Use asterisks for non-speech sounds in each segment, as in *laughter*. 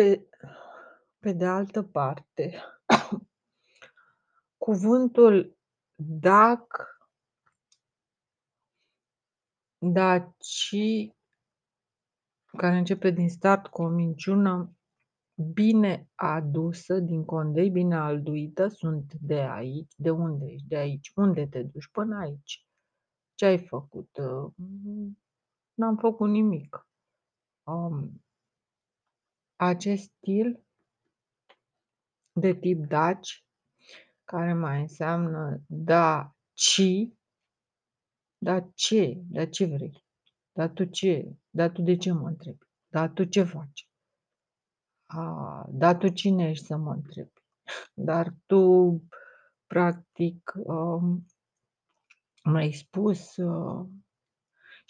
Pe pe de altă parte, *coughs* cuvântul dac daci care începe din start cu o minciună bine adusă din condei, bine alduită, sunt de aici. De unde ești? De aici. Unde te duci? Până aici. Ce ai făcut? Hm, n-am făcut nimic. Um, acest stil de tip daci, care mai înseamnă da, ci, da ce, da ce vrei, da tu ce, da tu de ce mă întrebi, da tu ce faci, a, da tu cine ești să mă întrebi, *laughs* dar tu practic um, mi-ai spus uh,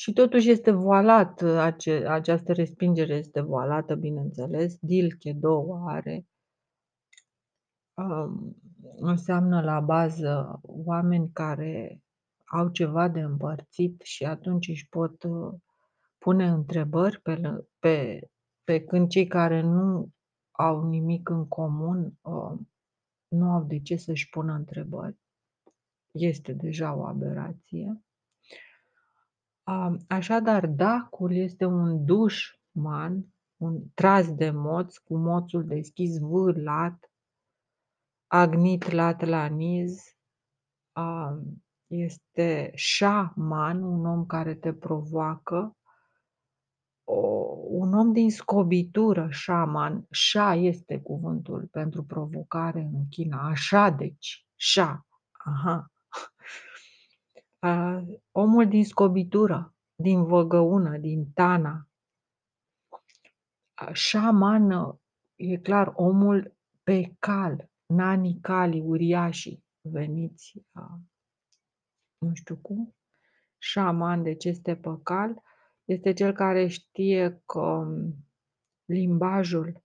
și totuși este voalat, ace, această respingere este voalată, bineînțeles, Dilche două are, um, înseamnă la bază oameni care au ceva de împărțit și atunci își pot uh, pune întrebări pe, pe, pe când cei care nu au nimic în comun uh, nu au de ce să-și pună întrebări. Este deja o aberație. Așadar, dacul este un dușman, un tras de moț cu moțul deschis vârlat, agnit lat la niz, este șaman, un om care te provoacă, un om din scobitură, șaman, șa este cuvântul pentru provocare în China, așa deci, șa, aha. Omul din scobitură, din văgăună, din tana. Șaman, e clar, omul pe cal, nani cali, uriașii, veniți, nu știu cum, șaman, deci este pe cal, este cel care știe că um, limbajul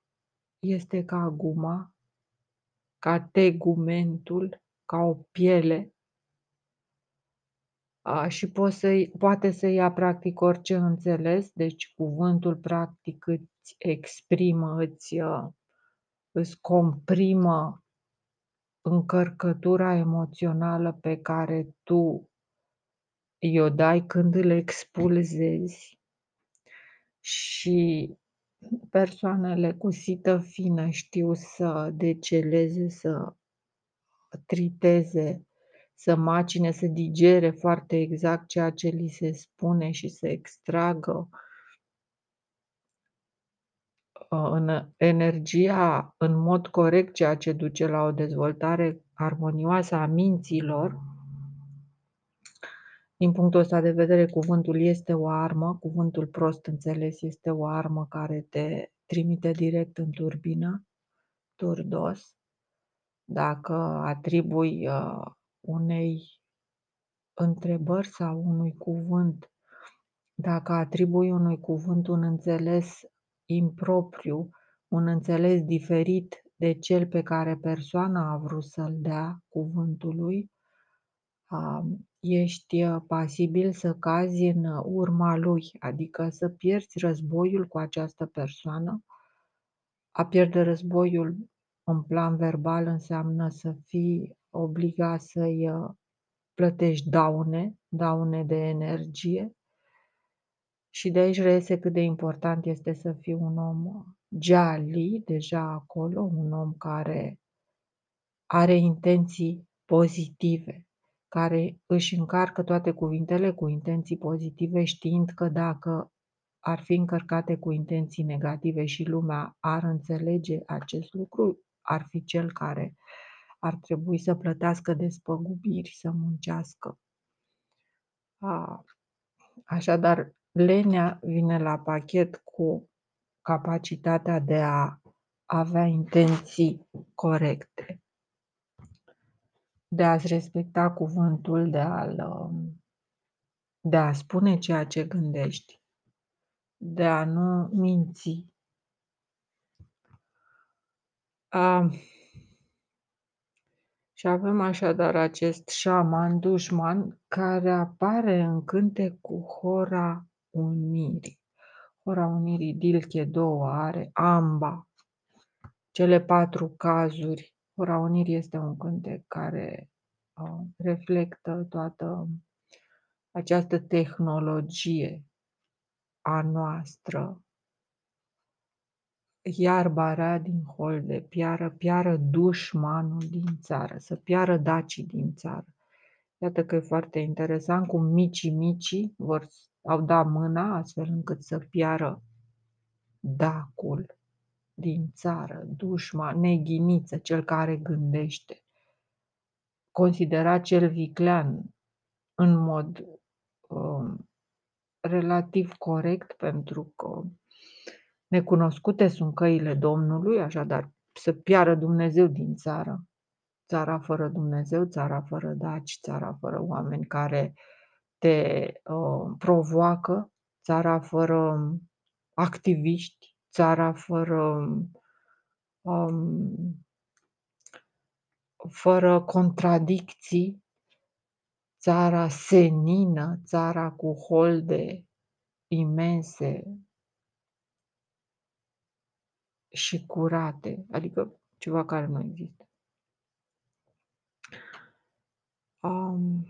este ca guma, ca tegumentul, ca o piele și poate să poate să ia practic orice înțeles, deci cuvântul practic îți exprimă, îți, îți comprimă încărcătura emoțională pe care tu i-o dai când îl expulzezi și persoanele cu sită fină știu să deceleze, să triteze, să macine, să digere foarte exact ceea ce li se spune și să extragă uh, în energia în mod corect, ceea ce duce la o dezvoltare armonioasă a minților, din punctul ăsta de vedere, cuvântul este o armă, cuvântul prost înțeles este o armă care te trimite direct în turbină, turdos. Dacă atribui uh, unei întrebări sau unui cuvânt, dacă atribui unui cuvânt un înțeles impropriu, un înțeles diferit de cel pe care persoana a vrut să-l dea cuvântului, ești uh, pasibil să cazi în urma lui, adică să pierzi războiul cu această persoană. A pierde războiul în plan verbal înseamnă să fii obligat să-i uh, plătești daune, daune de energie. Și de aici reiese cât de important este să fii un om jali, deja acolo, un om care are intenții pozitive, care își încarcă toate cuvintele cu intenții pozitive, știind că dacă ar fi încărcate cu intenții negative și lumea ar înțelege acest lucru, ar fi cel care ar trebui să plătească despăgubiri, să muncească. A, așadar, lenea vine la pachet cu capacitatea de a avea intenții corecte de a-ți respecta cuvântul, de a um, de a spune ceea ce gândești, de a nu minți. A, și avem așadar acest șaman, dușman, care apare în cânte cu Hora Unirii. Hora Unirii Dilche două are, Amba cele patru cazuri. Ora Unirii este un cântec care uh, reflectă toată această tehnologie a noastră. Iarba rea din holde, piară, piară dușmanul din țară, să piară dacii din țară. Iată că e foarte interesant cum micii micii vor, au dat mâna astfel încât să piară dacul din țară, dușma, neghiniță, cel care gândește, considerat cel viclean în mod um, relativ corect, pentru că necunoscute sunt căile Domnului, așadar să piară Dumnezeu din țară, țara fără Dumnezeu, țara fără daci, țara fără oameni care te uh, provoacă, țara fără activiști, țara fără um, fără contradicții, țara senină, țara cu holde imense și curate, adică ceva care nu există. Um,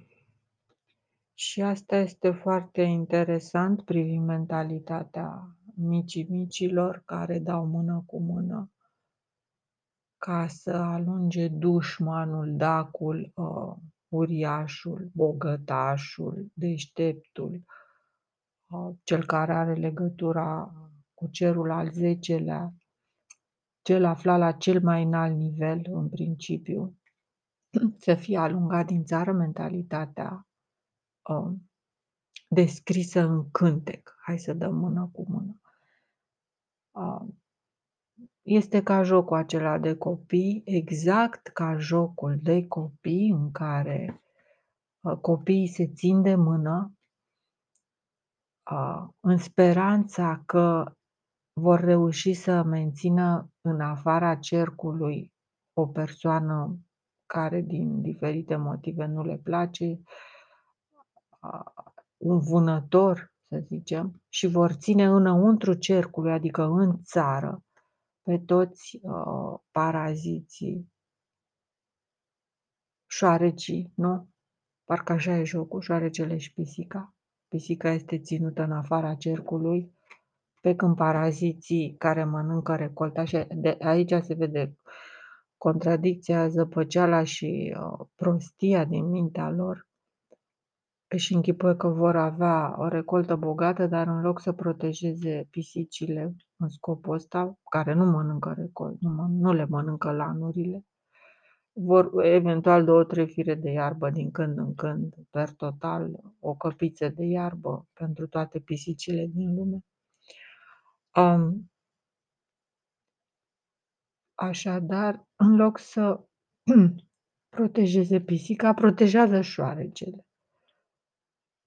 și asta este foarte interesant privind mentalitatea micii micilor care dau mână cu mână ca să alunge dușmanul, dacul, uh, uriașul, bogătașul, deșteptul, uh, cel care are legătura cu cerul al zecelea, cel aflat la cel mai înalt nivel, în principiu, *clears throat* să fie alungat din țară mentalitatea uh, descrisă în cântec. Hai să dăm mână cu mână. Uh, este ca jocul acela de copii, exact ca jocul de copii în care uh, copiii se țin de mână uh, în speranța că vor reuși să mențină în afara cercului o persoană care din diferite motive nu le place, un vânător, să zicem, și vor ține înăuntru cercului, adică în țară, pe toți uh, paraziții, șoarecii, nu? Parcă așa e jocul, șoarecele și pisica. Pisica este ținută în afara cercului, pe când paraziții care mănâncă recolta, și de aici se vede contradicția, zăpăceala și uh, prostia din mintea lor, își închipuie că vor avea o recoltă bogată, dar în loc să protejeze pisicile în scopul ăsta, care nu mănâncă recol, nu, nu le mănâncă lanurile, vor eventual două, trei fire de iarbă din când în când, per total, o căpiță de iarbă pentru toate pisicile din lume. Um, așadar, în loc să *clears throat* protejeze pisica, protejează șoarecele.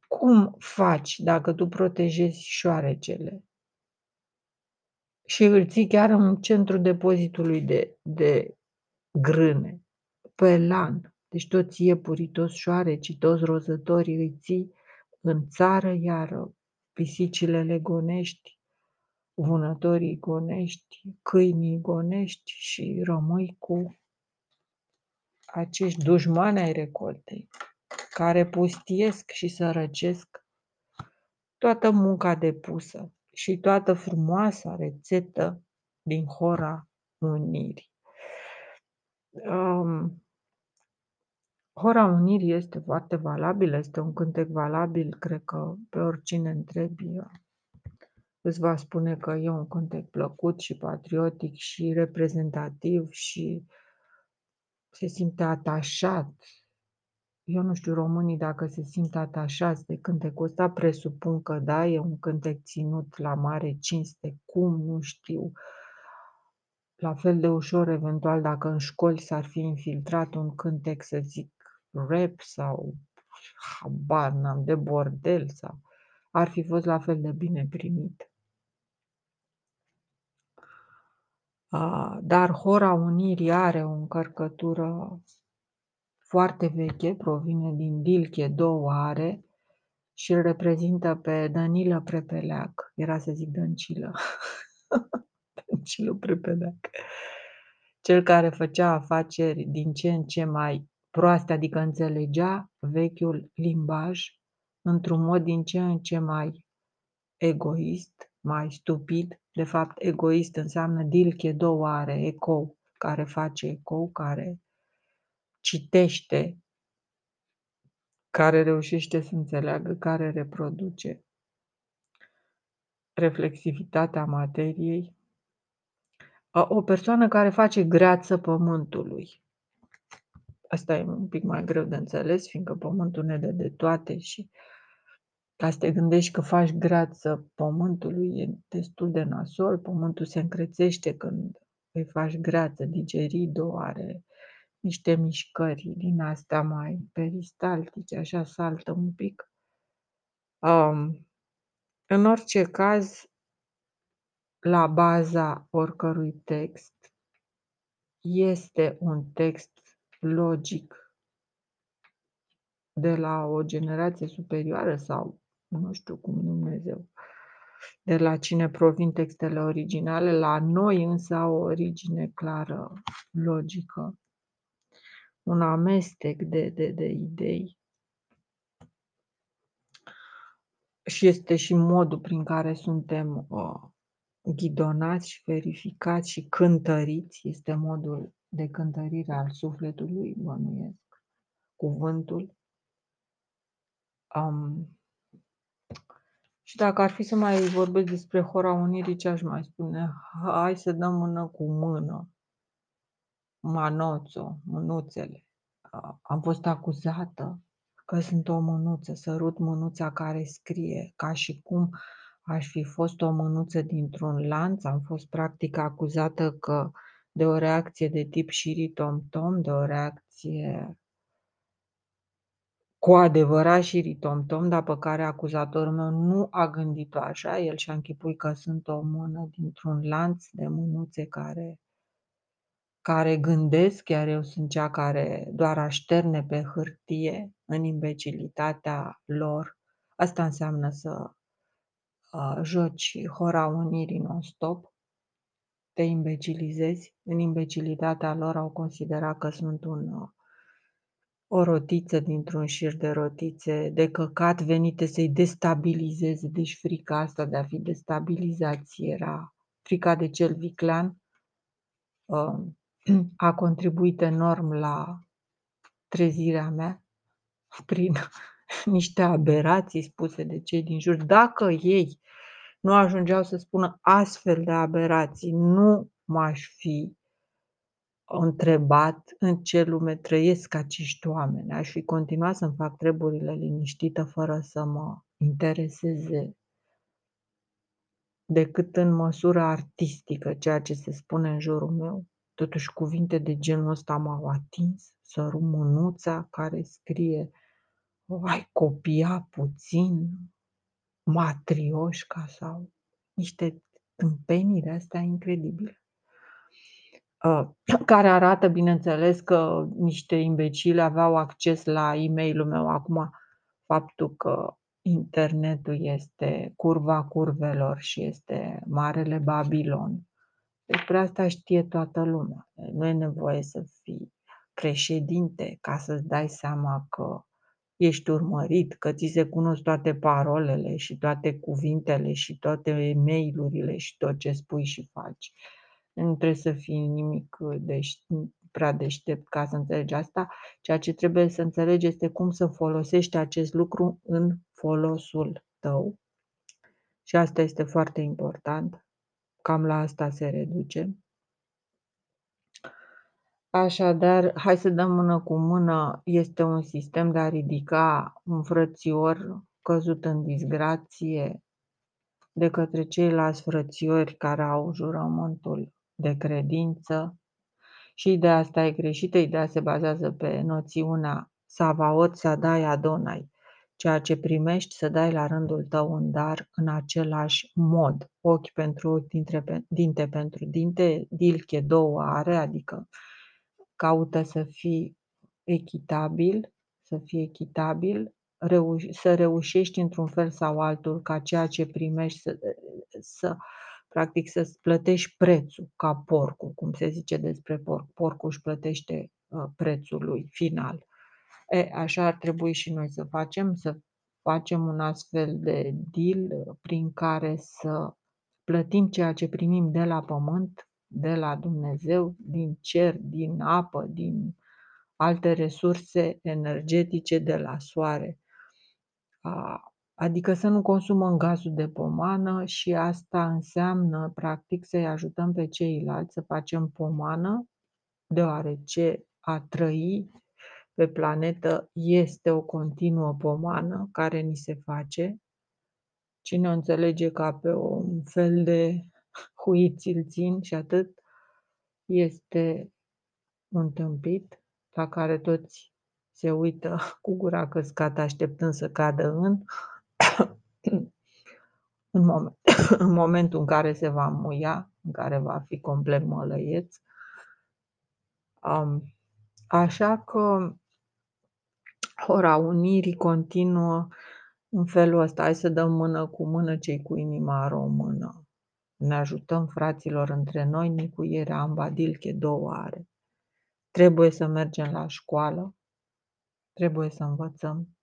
Cum faci dacă tu protejezi șoarecele? Și îl ții chiar în centrul depozitului de, de grâne, pe lan. Deci toți iepurii, toți șoarecii, toți rozătorii îi ții în țară, iar pisicile le gonești, vânătorii gonești, câinii gonești și rămâi cu acești dușmani ai recoltei care pustiesc și sărăcesc toată munca depusă și toată frumoasa rețetă din Hora Unirii. Um, Hora Unirii este foarte valabilă, este un cântec valabil, cred că pe oricine întrebi îți va spune că e un cântec plăcut și patriotic și reprezentativ și se simte atașat. Eu nu știu românii dacă se simt atașați de cântecul ăsta, presupun că da, e un cântec ținut la mare cinste, cum, nu știu. La fel de ușor, eventual, dacă în școli s-ar fi infiltrat un cântec, să zic, rap sau habar n-am, de bordel sau ar fi fost la fel de bine primit. Dar Hora Unirii are o încărcătură foarte veche, provine din Dilche, două are și îl reprezintă pe Danilă Prepeleac. Era să zic Dăncilă. *laughs* Dăncilă Prepeleac. Cel care făcea afaceri din ce în ce mai proaste, adică înțelegea vechiul limbaj într-un mod din ce în ce mai egoist, mai stupid. De fapt, egoist înseamnă dilche două are, ecou, care face ecou, care citește, care reușește să înțeleagă, care reproduce reflexivitatea materiei, o persoană care face greață pământului. Asta e un pic mai greu de înțeles, fiindcă pământul ne dă de toate și ca să te gândești că faci greață pământului e destul de nasol, pământul se încrețește când îi faci greață, digerido are niște mișcări din astea mai peristaltice, așa saltă un pic. Um, în orice caz, la baza oricărui text este un text logic de la o generație superioară sau nu știu cum Dumnezeu, de la cine provin textele originale, la noi însă au o origine clară, logică, un amestec de, de, de idei. Și este și modul prin care suntem uh, ghidonați și verificați și cântăriți, este modul de cântărire al sufletului, bănuiesc, cuvântul. Um, și dacă ar fi să mai vorbesc despre Hora Unirii, ce aș mai spune? Hai să dăm mână cu mână. Manoțo, mânuțele. Am fost acuzată că sunt o mânuță, sărut mânuța care scrie, ca și cum aș fi fost o mânuță dintr-un lanț. Am fost practic acuzată că de o reacție de tip șiritom-tom, de o reacție cu adevărat șiritom-tom, dar pe care acuzatorul meu nu a gândit-o așa. El și-a închipui că sunt o mână dintr-un lanț de mânuțe care care gândesc, iar eu sunt cea care doar așterne pe hârtie în imbecilitatea lor. Asta înseamnă să uh, joci hora unirii non-stop, te imbecilizezi. În imbecilitatea lor au considerat că sunt un, uh, o rotiță dintr-un șir de rotițe de căcat venite să-i destabilizeze. Deci frica asta de a fi destabilizați era frica de cel viclean. Uh, *clears throat* a contribuit enorm la trezirea mea *laughs* prin *laughs* niște aberații spuse de cei din jur. Dacă ei nu ajungeau să spună astfel de aberații, nu m-aș fi întrebat în ce lume trăiesc acești oameni. Aș fi continuat să-mi fac treburile liniștită fără să mă intereseze decât în măsură artistică ceea ce se spune în jurul meu. Totuși cuvinte de genul ăsta m-au atins, săru mânuța care scrie ai copia puțin, matrioșca sau niște tâmpenii de astea incredibile. Uh, *clears throat* care arată, bineînțeles, că niște imbecile aveau acces la e mail meu. Acum, faptul că internetul este curva curvelor și este marele Babilon, despre asta știe toată lumea. Nu e nevoie să fii președinte ca să-ți dai seama că ești urmărit, că ți se cunosc toate parolele și toate cuvintele și toate mail-urile și tot ce spui și faci. Nu trebuie să fii nimic deș- prea deștept ca să înțelegi asta. Ceea ce trebuie să înțelegi este cum să folosești acest lucru în folosul tău. Și asta este foarte important. Cam la asta se reduce. Așadar, hai să dăm mână cu mână. Este un sistem de a ridica un frățior căzut în disgrație de către ceilalți frățiori care au jurământul de credință. Și ideea asta e greșită. Ideea se bazează pe noțiunea Savaot Sadai Adonai ceea ce primești să dai la rândul tău un dar în același mod. Ochi pentru ochi, dintre, dinte pentru dinte, dilche două are, adică caută să fii echitabil, să fii echitabil, reuș- să reușești într-un fel sau altul ca ceea ce primești să, să practic să-ți plătești prețul, ca porcul, cum se zice despre porc. Porcul își plătește, uh, prețul lui final. E, așa ar trebui și noi să facem, să facem un astfel de deal prin care să plătim ceea ce primim de la pământ, de la Dumnezeu, din cer, din apă, din alte resurse energetice, de la soare. Adică să nu consumăm gazul de pomană și asta înseamnă, practic, să-i ajutăm pe ceilalți să facem pomană, deoarece a trăi pe planetă este o continuă pomană care ni se face. Cine o înțelege ca pe un fel de *laughs* huit țin și atât, este un tâmpit la care toți se uită *laughs* cu gura căscată așteptând să cadă în *coughs* în, moment, *coughs* în momentul în care se va muia, în care va fi complet mălăieț. Um, așa că ora unirii continuă în felul ăsta. Hai să dăm mână cu mână cei cu inima română. Ne ajutăm fraților între noi, nicuiere ambadilche două are. Trebuie să mergem la școală, trebuie să învățăm,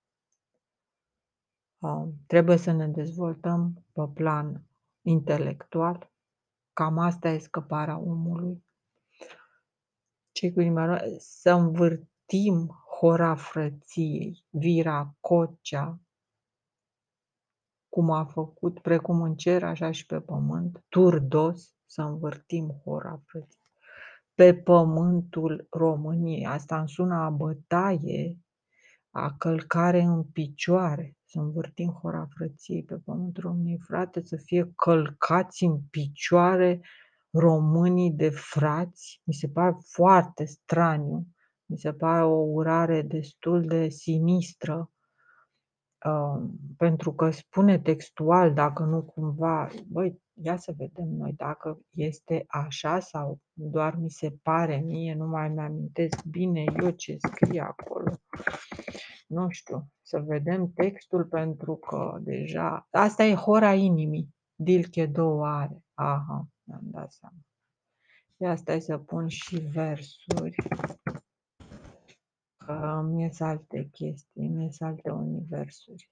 trebuie să ne dezvoltăm pe plan intelectual. Cam asta e scăparea omului. Cei cu inima să învârtim hora frăției, vira, cocea, cum a făcut, precum în cer, așa și pe pământ, turdos, să învârtim hora frăției. Pe pământul României. Asta îmi sună a bătaie, a călcare în picioare să învârtim hora frăției pe pământul României, frate, să fie călcați în picioare românii de frați, mi se pare foarte straniu, mi se pare o urare destul de sinistră, uh, pentru că spune textual, dacă nu cumva, băi, ia să vedem noi dacă este așa sau doar mi se pare mie, nu mai mi-amintesc bine eu ce scrie acolo nu știu, să vedem textul pentru că deja... Asta e hora inimii. Dilche două are. Aha, mi-am dat seama. Ia stai să pun și versuri. Că mi alte chestii, mi alte universuri.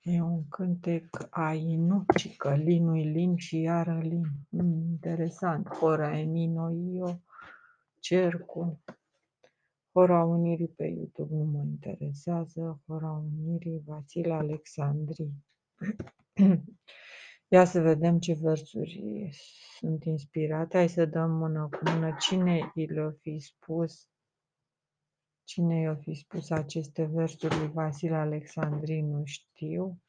E un cântec a Inucică, linui lin și iară lin. Mm, interesant. Hora e nino io, cercul. Hora Unirii pe YouTube nu mă interesează. Hora Unirii, Vasile Alexandrii. *clears throat* Ia să vedem ce versuri sunt inspirate. Hai să dăm mână cu mână. Cine i le-a fi spus? Cine i-a fi spus aceste versuri lui Vasile Alexandrii? Nu știu.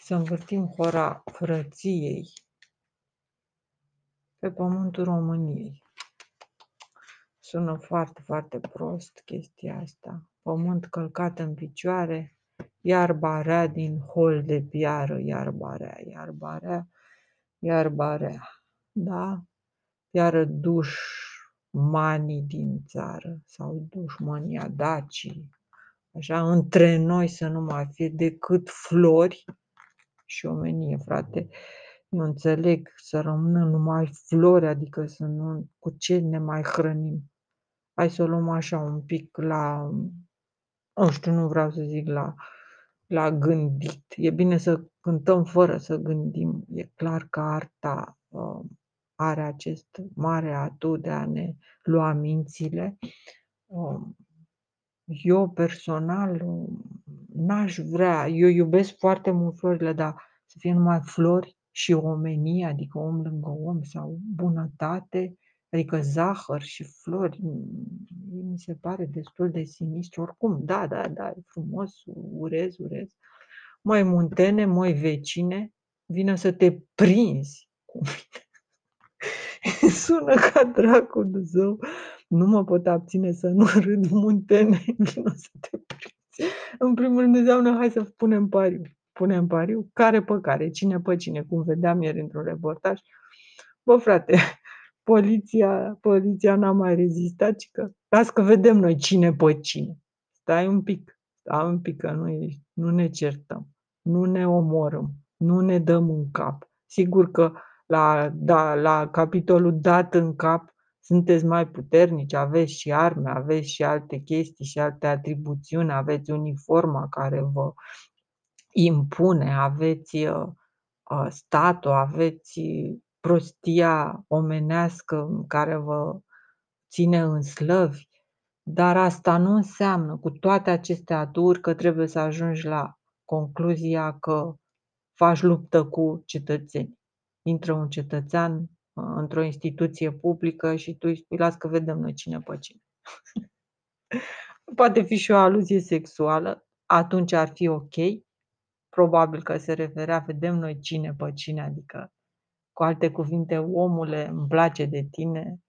Să învârtim hora frăției pe pământul României. Sună foarte, foarte prost chestia asta. Pământ călcat în picioare, iarba rea din hol de piară, iarba rea, iarba rea, iarba rea. Da? Piară duș manii din țară sau dușmania dacii. Așa, între noi să nu mai fie decât flori și omenie, frate. Eu înțeleg să rămână numai flori, adică să nu, cu ce ne mai hrănim? Hai să o luăm așa un pic la, nu știu, nu vreau să zic la, la gândit. E bine să cântăm fără să gândim. E clar că arta uh, are acest mare atu de a ne lua mințile. Uh, eu personal uh, n-aș vrea, eu iubesc foarte mult florile, dar să fie numai flori și omenie, adică om lângă om sau bunătate, Adică zahăr și flori, mi se pare destul de sinistru. Oricum, da, da, da, e frumos, urez, urez. Mai muntene, mai vecine, vină să te prinzi cu *laughs* mine. *laughs* Sună ca dracul de zău. Nu mă pot abține să nu *laughs* râd muntene, vină să te prinzi. În primul rând înseamnă hai să punem pariu. Punem pariu, care pe care, cine pe cine, cum vedeam ieri într-un reportaj. Bă, frate, poliția, poliția n-a mai rezistat, ci că las că vedem noi cine pe cine. Stai un pic, stai un pic, că nu, e, nu ne certăm. nu ne omorâm, nu ne dăm în cap. Sigur că la, da, la capitolul dat în cap sunteți mai puternici, aveți și arme, aveți și alte chestii și alte atribuțiuni, aveți uniforma care vă impune, aveți uh, uh, statul, aveți prostia omenească care vă ține în slăvi, dar asta nu înseamnă cu toate aceste aturi că trebuie să ajungi la concluzia că faci luptă cu cetățeni. Intră un cetățean uh, într-o instituție publică și tu îi spui, las că vedem noi cine pe cine. *laughs* Poate fi și o aluzie sexuală, atunci ar fi ok. Probabil că se referea, vedem noi cine pe cine, adică cu alte cuvinte, omule, îmi place de tine,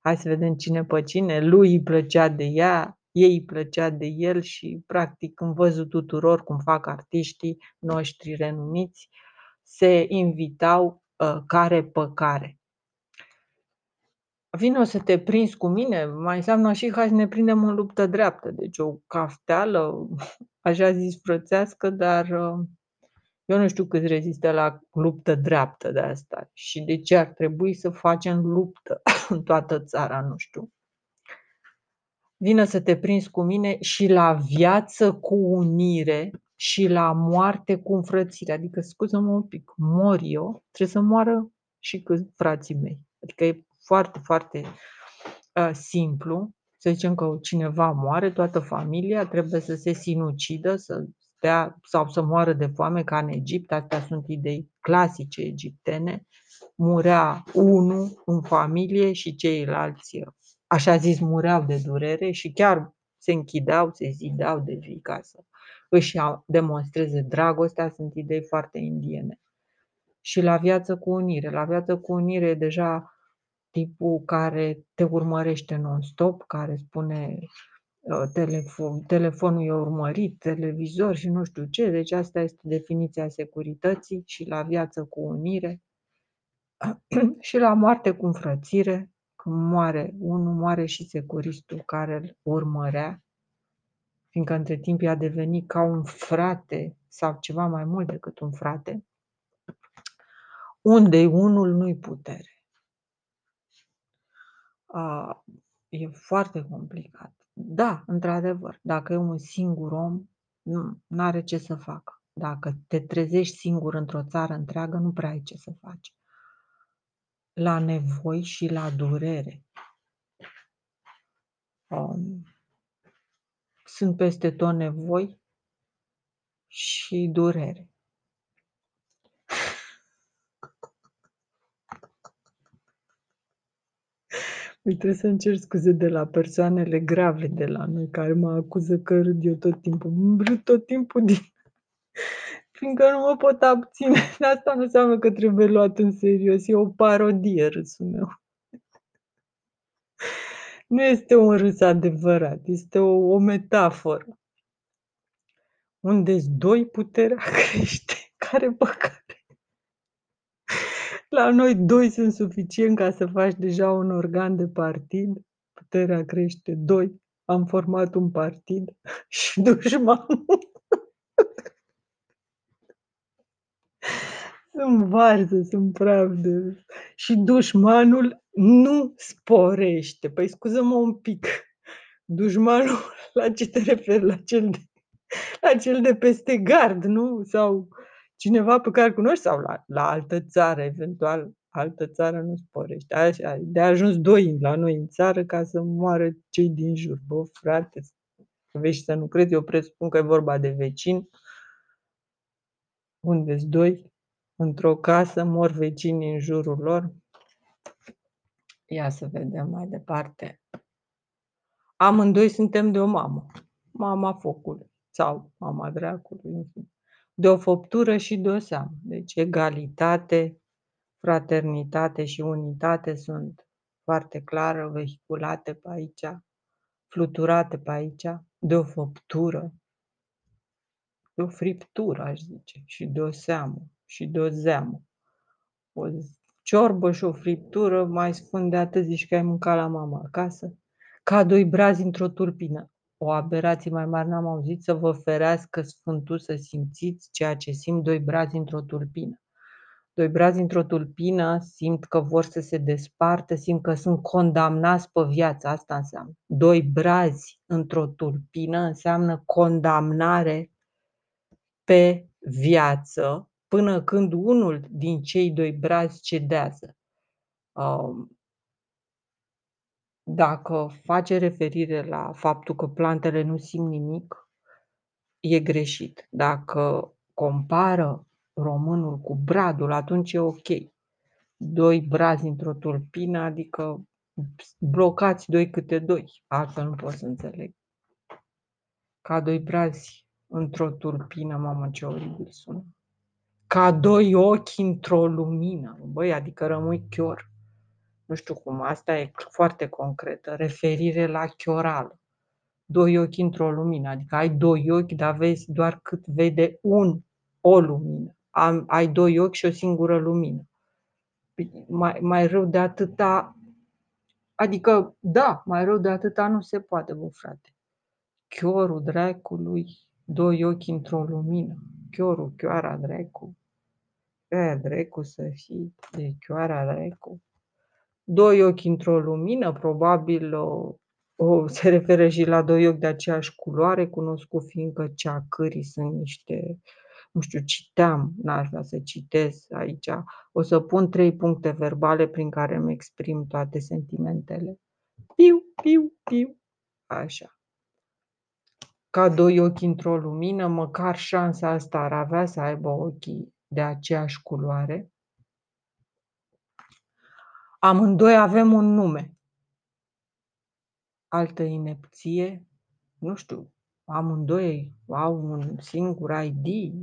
hai să vedem cine pe cine, lui îi plăcea de ea, ei îi plăcea de el și, practic, în văzut tuturor cum fac artiștii noștri renumiți, se invitau uh, care pe care. Vino să te prinzi cu mine, mai înseamnă și hai să ne prindem în luptă dreaptă. Deci o cafteală, *laughs* așa zis frățească, dar uh, eu nu știu cât rezistă la luptă dreaptă de asta și de ce ar trebui să facem luptă *coughs* în toată țara, nu știu. Vină să te prinzi cu mine și la viață cu unire și la moarte cu înfrățire. Adică, scuză-mă un pic, mor eu, trebuie să moară și cu frații mei. Adică e foarte, foarte uh, simplu. Să zicem că cineva moare, toată familia trebuie să se sinucidă, să stea sau să moară de foame ca în Egipt. Astea sunt idei clasice egiptene. Murea unul în familie și ceilalți, așa zis, mureau de durere și chiar se închideau, se zideau de vii ca să își demonstreze dragostea. Sunt idei foarte indiene. Și la viață cu unire. La viață cu unire e deja tipul care te urmărește non-stop, care spune Uh, telefon, telefonul e urmărit, televizor și nu știu ce. Deci asta este definiția securității și la viață cu unire *clears throat* și la moarte cu înfrățire. Când moare unul, moare și securistul care îl urmărea, fiindcă între timp i-a devenit ca un frate sau ceva mai mult decât un frate. Unde unul nu-i putere. A, e foarte complicat. Da, într-adevăr, dacă e un singur om, nu are ce să facă. Dacă te trezești singur într-o țară întreagă, nu prea ai ce să faci. La nevoi și la durere. Um, sunt peste tot nevoi și durere. Păi trebuie să-mi cer scuze de la persoanele grave de la noi care mă acuză că râd eu tot timpul. Râd tot timpul din... *laughs* Fiindcă nu mă pot abține. *laughs* Asta nu înseamnă că trebuie luat în serios. E o parodie râsul meu. *laughs* Nu este un râs adevărat, este o, o metaforă. Unde doi puterea crește, care păcat. La noi doi sunt suficient ca să faci deja un organ de partid. Puterea crește doi. Am format un partid *laughs* și dușmanul. *laughs* sunt varză, sunt praf de... Și dușmanul nu sporește. Păi scuză-mă un pic. Dușmanul, la ce te referi? La cel de, la cel de peste gard, nu? Sau cineva pe care îl cunoști sau la, la altă țară, eventual altă țară nu sporește. Așa, de a ajuns doi la noi în țară ca să moară cei din jur. Bă, frate, vezi să nu crezi, eu presupun că e vorba de vecini. unde doi? Într-o casă mor vecini în jurul lor. Ia să vedem mai departe. Amândoi suntem de o mamă. Mama focului sau mama dracului, de o făptură și de o seamă. Deci egalitate, fraternitate și unitate sunt foarte clar vehiculate pe aici, fluturate pe aici, de o făptură, de o friptură, aș zice, și de o seamă, și de o zeamă. O ciorbă și o friptură, mai spun de atât zici că ai mâncat la mama acasă, ca doi brazi într-o turpină. O aberație mai mare n-am auzit, să vă ferească Sfântul să simțiți ceea ce simt doi brazi într-o tulpină. Doi brazi într-o tulpină simt că vor să se despartă, simt că sunt condamnați pe viață, asta înseamnă. Doi brazi într-o tulpină înseamnă condamnare pe viață până când unul din cei doi brazi cedează. Um, dacă face referire la faptul că plantele nu simt nimic, e greșit. Dacă compară românul cu bradul, atunci e ok. Doi brazi într-o tulpină, adică blocați doi câte doi, altfel nu pot să înțeleg. Ca doi brazi într-o tulpină, mamă ce oribil sună. Ca doi ochi într-o lumină, băi, adică rămâi chior. Nu știu cum, asta e foarte concretă, referire la chioral. Doi ochi într-o lumină, adică ai doi ochi, dar vezi doar cât vede un, o lumină. Am, ai doi ochi și o singură lumină. Păi, mai, mai rău de atâta, adică, da, mai rău de atâta nu se poate, bă, frate. Chiorul dracului, doi ochi într-o lumină. Chiorul, chioara dracu. Aia dracu să fii, de chioara dracu doi ochi într-o lumină, probabil o, o, *laughs* se referă și la doi ochi de aceeași culoare, cunoscut fiindcă ceacării sunt niște, nu știu, citeam, n-aș vrea să citez aici, o să pun trei puncte verbale prin care îmi exprim toate sentimentele. Piu, piu, piu, așa. Ca doi ochi într-o lumină, măcar șansa asta ar avea să aibă ochii de aceeași culoare, Amândoi avem un nume. Altă inepție, nu știu, amândoi au un singur ID.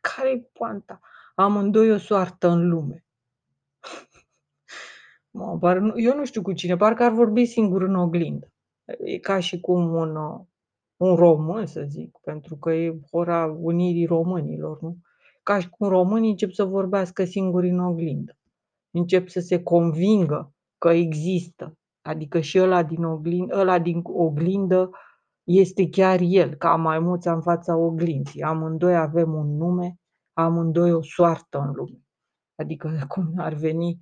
Care-i poanta? Amândoi o soartă în lume. *laughs* Eu nu știu cu cine, parcă ar vorbi singur în oglindă. E ca și cum un, un român, să zic, pentru că e ora unirii românilor, nu? Ca și cum românii încep să vorbească singuri în oglindă încep să se convingă că există. Adică și ăla din oglindă, ăla din oglindă este chiar el, ca maimuța în fața oglinzii. Amândoi avem un nume, amândoi o soartă în lume. Adică *laughs* cum ar veni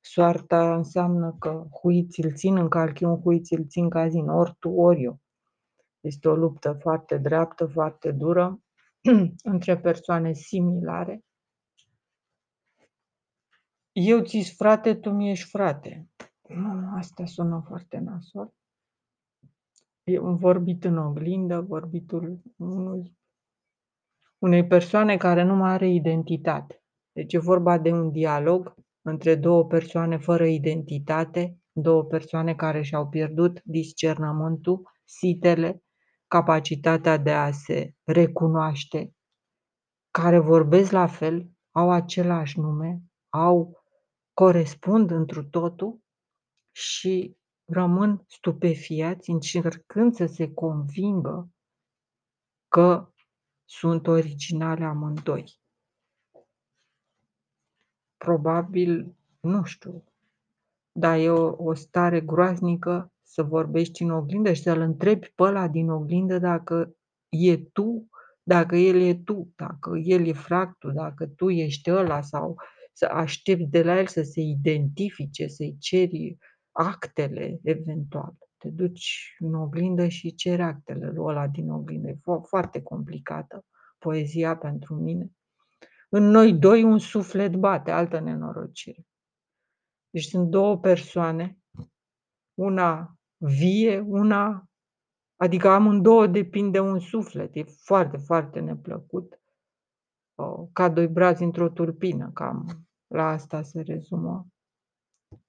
soarta înseamnă că huiți îl țin în calchiun, huiți îl țin cazin, ori tu, ori eu. Este o luptă foarte dreaptă, foarte dură, *clears throat* între persoane similare, eu ți frate, tu mi ești frate. Asta sună foarte nasol. E un vorbit în oglindă, vorbitul unui, unei persoane care nu mai are identitate. Deci e vorba de un dialog între două persoane fără identitate, două persoane care și-au pierdut discernământul, sitele, capacitatea de a se recunoaște, care vorbesc la fel, au același nume, au corespund întru totul și rămân stupefiați încercând să se convingă că sunt originale amândoi. Probabil, nu știu, dar e o, o stare groaznică să vorbești în oglindă și să-l întrebi pe ăla din oglindă dacă e tu, dacă el e tu, dacă el e fractul, dacă tu ești ăla sau să aștepți de la el să se identifice, să-i ceri actele eventual. Te duci în oglindă și ceri actele lui ăla din oglindă. E foarte complicată poezia pentru mine. În noi doi un suflet bate, altă nenorocire. Deci sunt două persoane, una vie, una, adică amândouă depinde un suflet. E foarte, foarte neplăcut. Ca doi brazi într-o turpină, cam la asta se rezumă